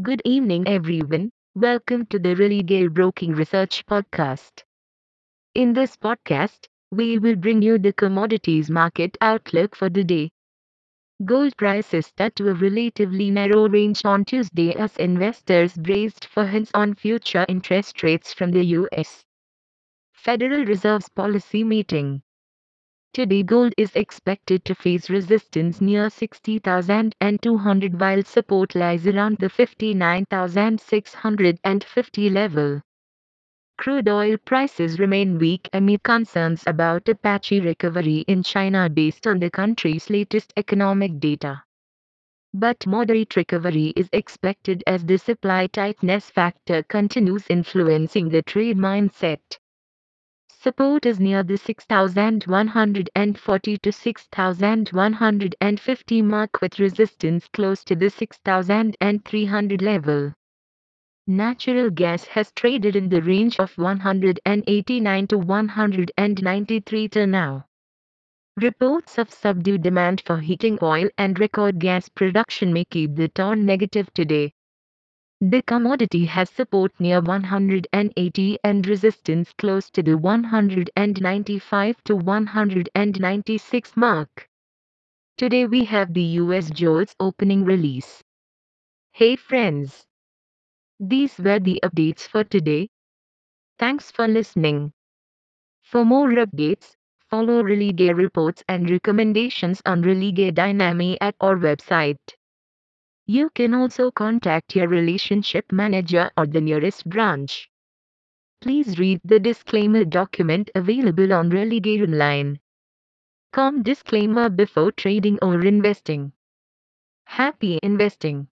Good evening, everyone. Welcome to the Religare Broking Research Podcast. In this podcast, we will bring you the commodities market outlook for the day. Gold prices stuck to a relatively narrow range on Tuesday as investors braced for hints on future interest rates from the U.S. Federal Reserve's policy meeting. Today gold is expected to face resistance near 60,200 while support lies around the 59,650 level. Crude oil prices remain weak amid concerns about a patchy recovery in China based on the country's latest economic data. But moderate recovery is expected as the supply tightness factor continues influencing the trade mindset. Support is near the 6140 to 6150 mark with resistance close to the 6300 level. Natural gas has traded in the range of 189 to 193 till now. Reports of subdued demand for heating oil and record gas production may keep the tone negative today. The commodity has support near 180 and resistance close to the 195 to 196 mark. Today we have the US JOLTS opening release. Hey friends! These were the updates for today. Thanks for listening. For more updates, follow Religare reports and recommendations on Religare Dynamic at our website. You can also contact your relationship manager or the nearest branch. Please read the disclaimer document available on Religare Online. Com disclaimer before trading or investing. Happy investing.